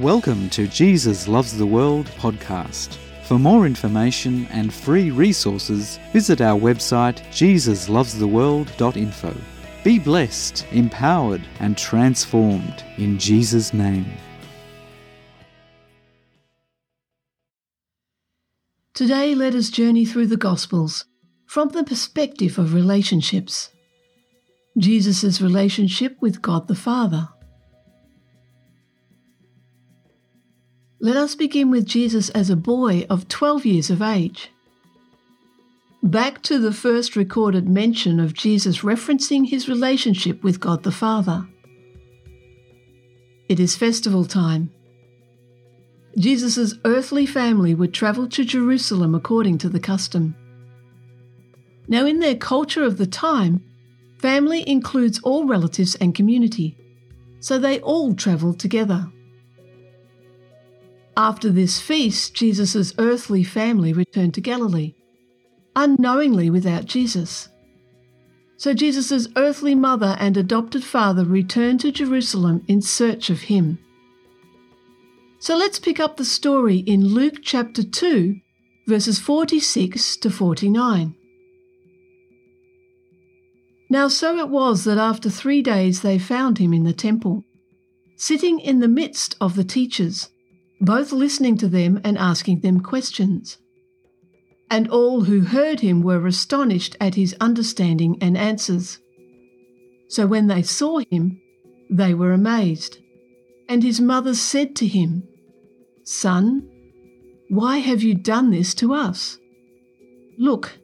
Welcome to Jesus Loves the World podcast. For more information and free resources, visit our website jesuslovestheworld.info. Be blessed, empowered, and transformed in Jesus' name. Today, let us journey through the Gospels from the perspective of relationships. Jesus' relationship with God the Father. Let us begin with Jesus as a boy of 12 years of age. Back to the first recorded mention of Jesus referencing his relationship with God the Father. It is festival time. Jesus' earthly family would travel to Jerusalem according to the custom. Now, in their culture of the time, family includes all relatives and community, so they all travelled together. After this feast, Jesus' earthly family returned to Galilee, unknowingly without Jesus. So Jesus' earthly mother and adopted father returned to Jerusalem in search of him. So let's pick up the story in Luke chapter 2, verses 46 to 49. Now so it was that after three days they found him in the temple, sitting in the midst of the teachers both listening to them and asking them questions. And all who heard him were astonished at his understanding and answers. So when they saw him, they were amazed. And his mother said to him, Son, why have you done this to us? Look,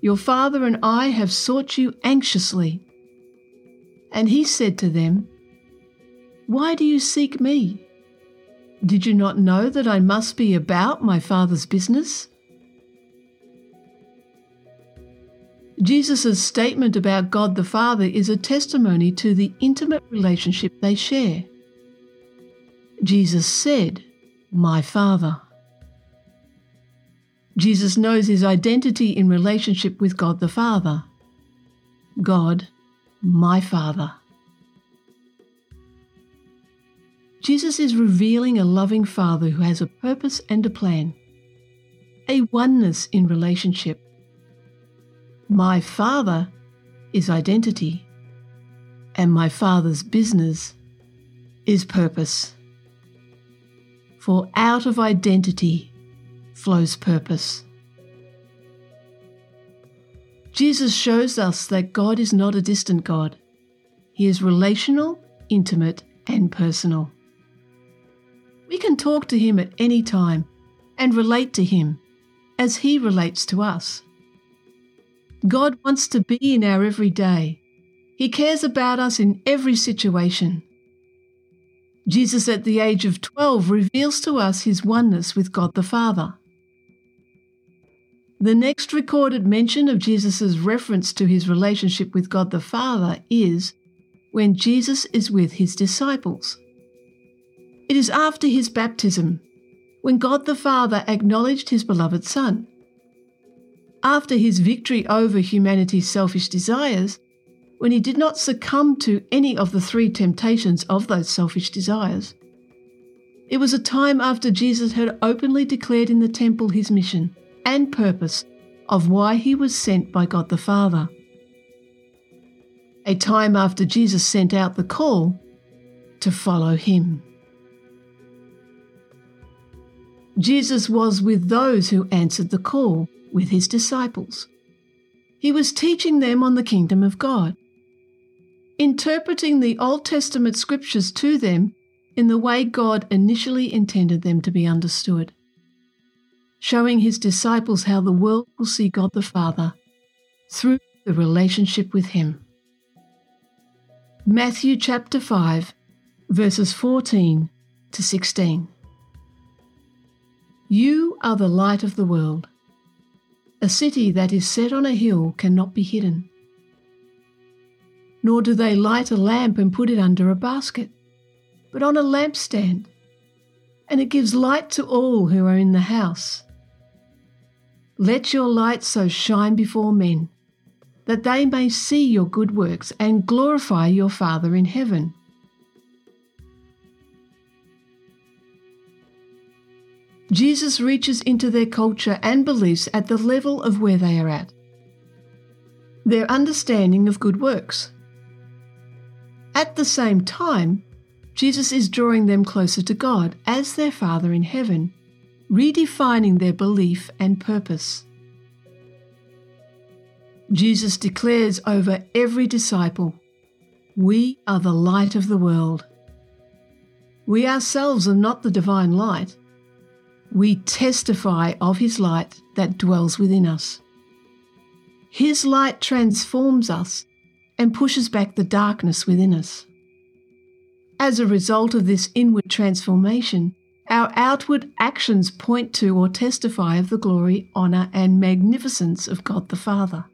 your father and I have sought you anxiously. And he said to them, Why do you seek me? Did you not know that I must be about my Father's business? Jesus' statement about God the Father is a testimony to the intimate relationship they share. Jesus said, My Father. Jesus knows his identity in relationship with God the Father. God, my Father. Jesus is revealing a loving Father who has a purpose and a plan, a oneness in relationship. My Father is identity, and my Father's business is purpose. For out of identity flows purpose. Jesus shows us that God is not a distant God. He is relational, intimate, and personal. We can talk to Him at any time and relate to Him as He relates to us. God wants to be in our everyday. He cares about us in every situation. Jesus, at the age of 12, reveals to us his oneness with God the Father. The next recorded mention of Jesus' reference to his relationship with God the Father is when Jesus is with his disciples. It is after his baptism, when God the Father acknowledged his beloved Son. After his victory over humanity's selfish desires, when he did not succumb to any of the three temptations of those selfish desires. It was a time after Jesus had openly declared in the temple his mission and purpose of why he was sent by God the Father. A time after Jesus sent out the call to follow him. Jesus was with those who answered the call, with his disciples. He was teaching them on the kingdom of God, interpreting the Old Testament scriptures to them in the way God initially intended them to be understood, showing his disciples how the world will see God the Father through the relationship with him. Matthew chapter 5, verses 14 to 16. You are the light of the world. A city that is set on a hill cannot be hidden. Nor do they light a lamp and put it under a basket, but on a lampstand, and it gives light to all who are in the house. Let your light so shine before men, that they may see your good works and glorify your Father in heaven. Jesus reaches into their culture and beliefs at the level of where they are at, their understanding of good works. At the same time, Jesus is drawing them closer to God as their Father in heaven, redefining their belief and purpose. Jesus declares over every disciple, We are the light of the world. We ourselves are not the divine light. We testify of His light that dwells within us. His light transforms us and pushes back the darkness within us. As a result of this inward transformation, our outward actions point to or testify of the glory, honour, and magnificence of God the Father.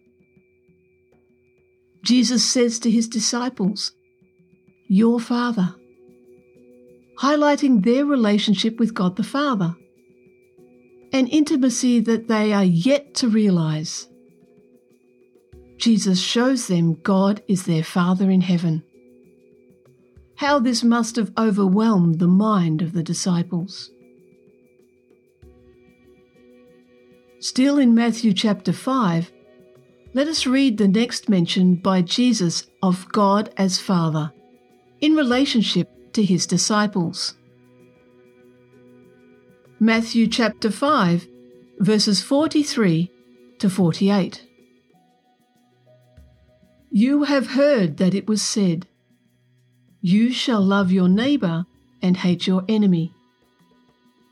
Jesus says to his disciples, Your Father, highlighting their relationship with God the Father, an intimacy that they are yet to realize. Jesus shows them God is their Father in heaven. How this must have overwhelmed the mind of the disciples. Still in Matthew chapter 5, let us read the next mention by Jesus of God as Father in relationship to his disciples. Matthew chapter 5, verses 43 to 48. You have heard that it was said, You shall love your neighbour and hate your enemy.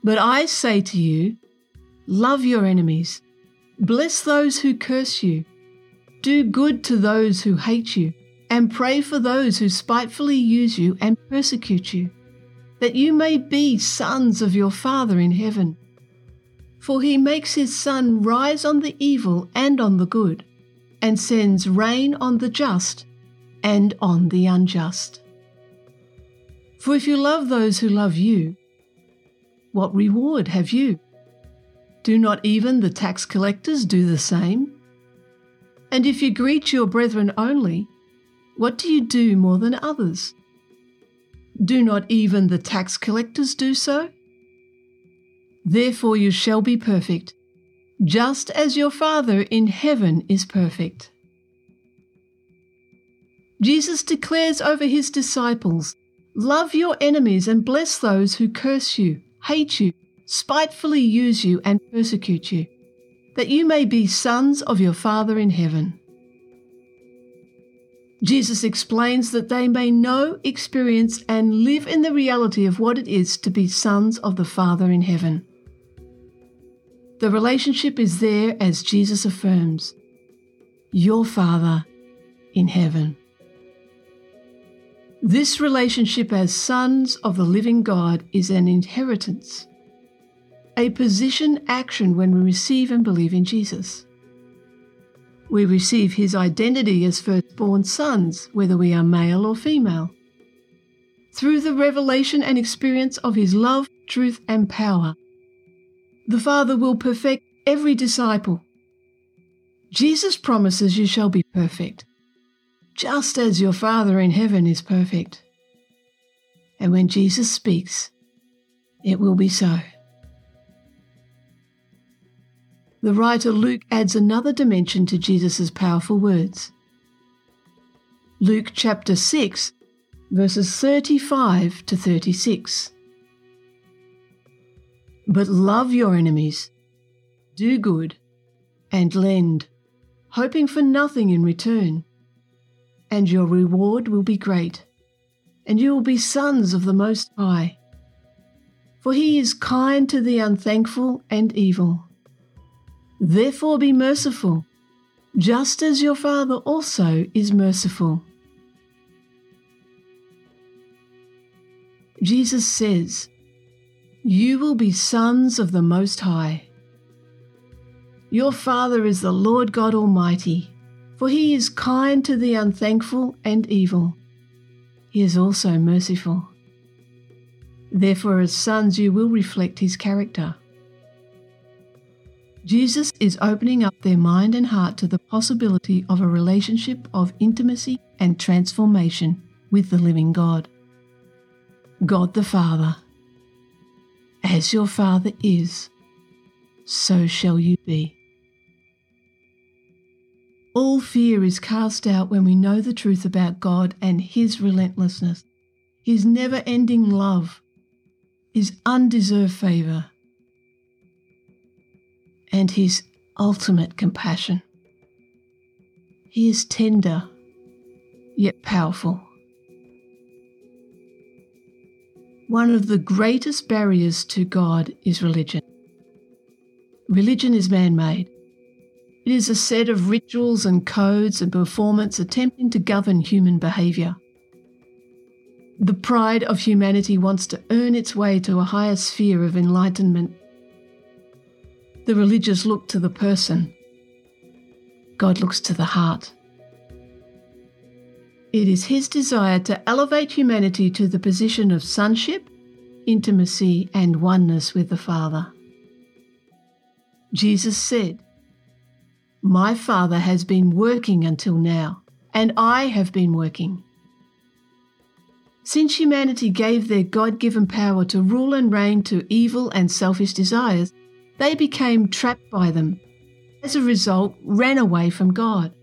But I say to you, Love your enemies, bless those who curse you do good to those who hate you, and pray for those who spitefully use you and persecute you, that you may be sons of your Father in heaven. For he makes his sun rise on the evil and on the good, and sends rain on the just and on the unjust. For if you love those who love you, what reward have you? Do not even the tax collectors do the same? And if you greet your brethren only, what do you do more than others? Do not even the tax collectors do so? Therefore you shall be perfect, just as your Father in heaven is perfect. Jesus declares over his disciples Love your enemies and bless those who curse you, hate you, spitefully use you, and persecute you that you may be sons of your Father in heaven. Jesus explains that they may know, experience, and live in the reality of what it is to be sons of the Father in heaven. The relationship is there as Jesus affirms Your Father in heaven. This relationship as sons of the living God is an inheritance a position action when we receive and believe in Jesus. We receive his identity as firstborn sons, whether we are male or female. Through the revelation and experience of his love, truth, and power, the Father will perfect every disciple. Jesus promises you shall be perfect, just as your Father in heaven is perfect. And when Jesus speaks, it will be so. the writer Luke adds another dimension to Jesus' powerful words. Luke chapter 6, verses 35 to 36. But love your enemies, do good, and lend, hoping for nothing in return. And your reward will be great, and you will be sons of the Most High. For he is kind to the unthankful and evil. Therefore be merciful, just as your Father also is merciful. Jesus says, You will be sons of the Most High. Your Father is the Lord God Almighty, for he is kind to the unthankful and evil. He is also merciful. Therefore, as sons, you will reflect his character. Jesus is opening up their mind and heart to the possibility of a relationship of intimacy and transformation with the living God. God the Father As your Father is, so shall you be. All fear is cast out when we know the truth about God and His relentlessness, His never ending love, His undeserved favour, and His ultimate compassion. He is tender, yet powerful. One of the greatest barriers to God is religion. Religion is man made. It is a set of rituals and codes and performance attempting to govern human behaviour. The pride of humanity wants to earn its way to a higher sphere of enlightenment. The religious look to the person, God looks to the heart. It is His desire to elevate humanity to the position of sonship, intimacy, and oneness with the Father. Jesus said, my Father has been working until now, and I have been working. Since humanity gave their God given power to rule and reign to evil and selfish desires, they became trapped by them. As a result, ran away from God.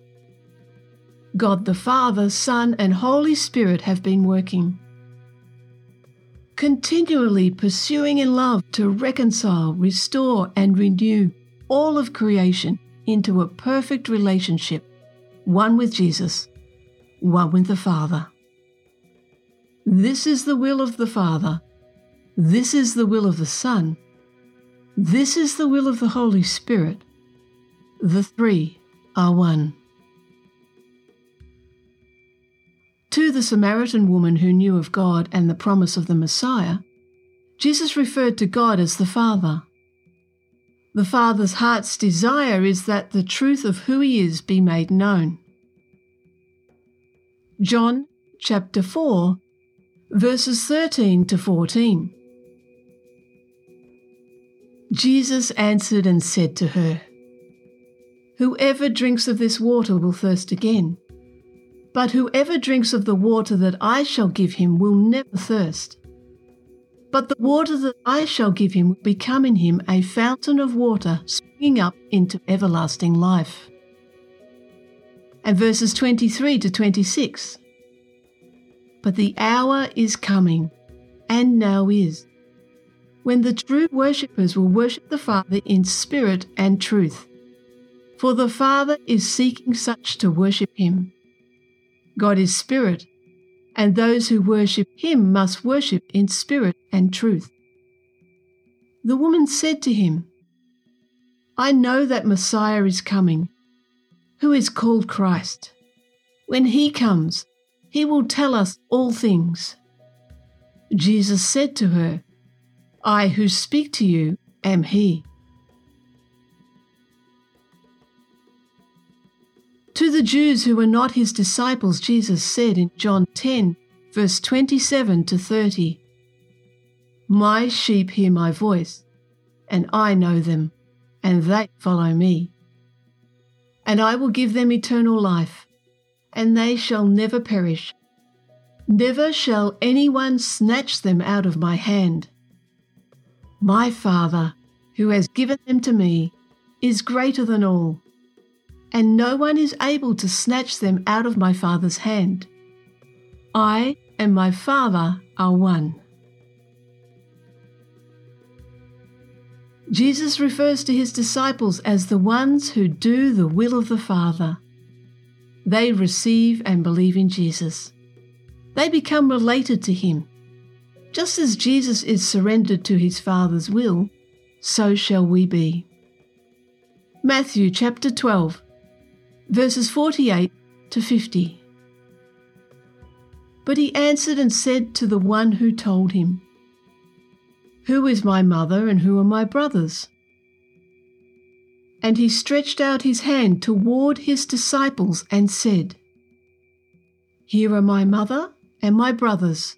God the Father, Son, and Holy Spirit have been working. Continually pursuing in love to reconcile, restore, and renew all of creation into a perfect relationship, one with Jesus, one with the Father. This is the will of the Father. This is the will of the Son. This is the will of the Holy Spirit. The three are one. To the Samaritan woman who knew of God and the promise of the Messiah, Jesus referred to God as the Father. The Father's heart's desire is that the truth of who He is be made known. John chapter 4, verses 13 to 14. Jesus answered and said to her, Whoever drinks of this water will thirst again, but whoever drinks of the water that I shall give him will never thirst. But the water that I shall give him will become in him a fountain of water springing up into everlasting life. And verses 23 to 26. But the hour is coming, and now is, when the true worshippers will worship the Father in spirit and truth. For the Father is seeking such to worship him. God is spirit, and those who worship him must worship in spirit and truth. The woman said to him, I know that Messiah is coming, who is called Christ. When he comes, he will tell us all things. Jesus said to her, I who speak to you am he. To the Jews who were not his disciples, Jesus said in John 10, verse 27 to 30, My sheep hear my voice, and I know them, and they follow me. And I will give them eternal life, and they shall never perish. Never shall anyone snatch them out of my hand. My Father, who has given them to me, is greater than all and no one is able to snatch them out of my Father's hand. I and my Father are one. Jesus refers to his disciples as the ones who do the will of the Father. They receive and believe in Jesus. They become related to him. Just as Jesus is surrendered to his Father's will, so shall we be. Matthew chapter 12, verses 48 to 50. But he answered and said to the one who told him, Who is my mother and who are my brothers? And he stretched out his hand toward his disciples and said, Here are my mother and my brothers.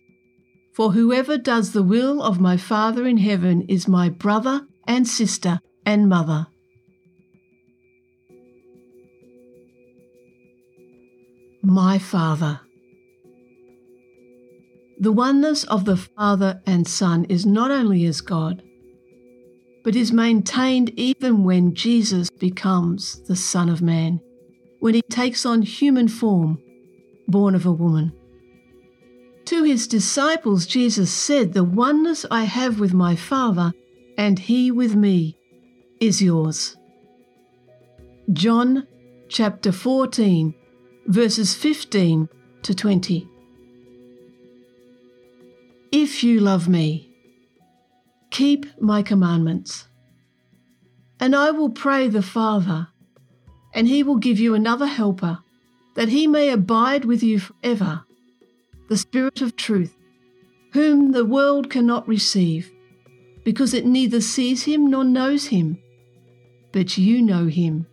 For whoever does the will of my Father in heaven is my brother and sister and mother. My Father. The oneness of the Father and Son is not only as God, but is maintained even when Jesus becomes the Son of Man, when he takes on human form, born of a woman. To his disciples, Jesus said, The oneness I have with my Father and he with me is yours. John chapter 14, verses 15 to 20. If you love me, keep my commandments. And I will pray the Father, and he will give you another helper, that he may abide with you forever, the Spirit of truth, whom the world cannot receive, because it neither sees him nor knows him. But you know him,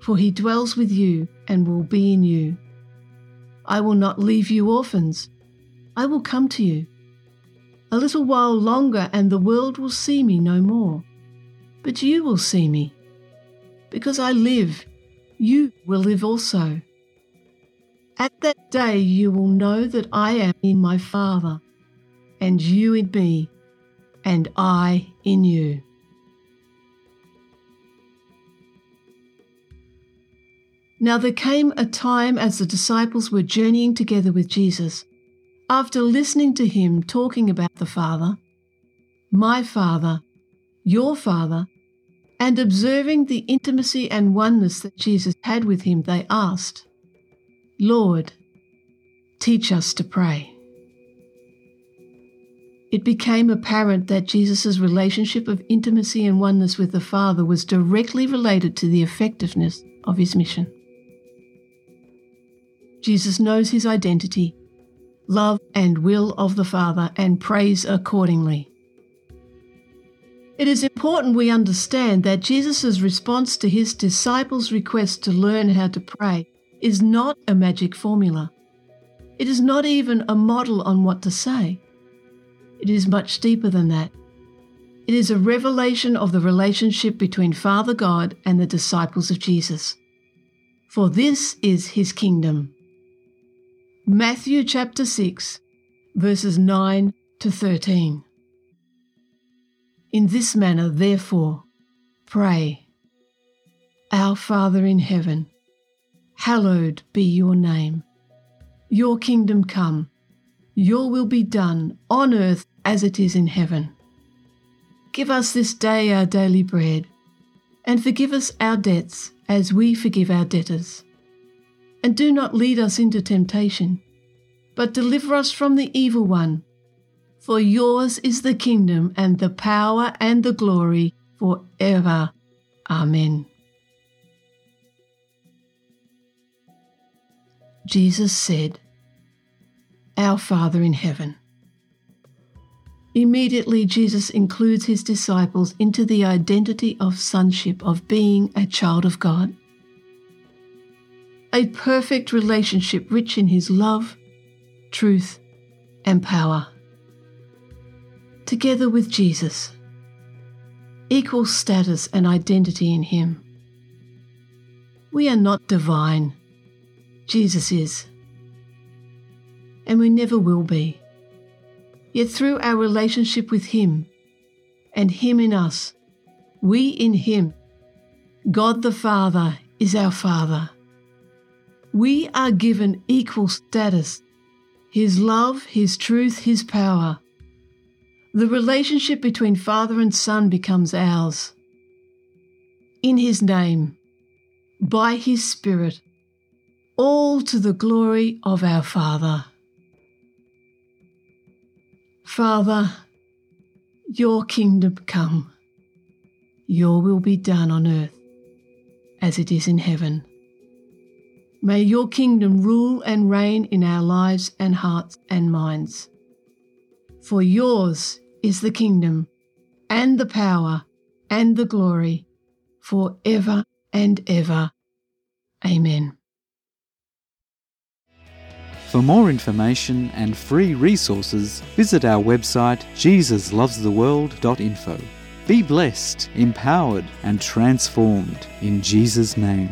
for he dwells with you and will be in you. I will not leave you orphans, I will come to you. A little while longer, and the world will see me no more. But you will see me. Because I live, you will live also. At that day you will know that I am in my Father, and you in me, and I in you. Now there came a time as the disciples were journeying together with Jesus after listening to him talking about the Father, my Father, your Father, and observing the intimacy and oneness that Jesus had with him, they asked, Lord, teach us to pray. It became apparent that Jesus' relationship of intimacy and oneness with the Father was directly related to the effectiveness of his mission. Jesus knows his identity love, and will of the Father and prays accordingly. It is important we understand that Jesus' response to his disciples' request to learn how to pray is not a magic formula. It is not even a model on what to say. It is much deeper than that. It is a revelation of the relationship between Father God and the disciples of Jesus. For this is his kingdom. Matthew chapter 6, verses 9 to 13. In this manner, therefore, pray Our Father in heaven, hallowed be your name. Your kingdom come, your will be done on earth as it is in heaven. Give us this day our daily bread, and forgive us our debts as we forgive our debtors and do not lead us into temptation, but deliver us from the evil one. For yours is the kingdom and the power and the glory for ever. Amen. Jesus said, Our Father in heaven. Immediately, Jesus includes his disciples into the identity of sonship, of being a child of God a perfect relationship rich in His love, truth, and power. Together with Jesus, equal status and identity in Him. We are not divine, Jesus is, and we never will be. Yet through our relationship with Him and Him in us, we in Him, God the Father is our Father we are given equal status His love, His truth, His power. The relationship between Father and Son becomes ours. In His name, by His Spirit, all to the glory of our Father. Father, your kingdom come, your will be done on earth as it is in heaven. May your kingdom rule and reign in our lives and hearts and minds. For yours is the kingdom and the power and the glory for ever and ever. Amen. For more information and free resources, visit our website jesuslovestheworld.info. Be blessed, empowered, and transformed in Jesus' name.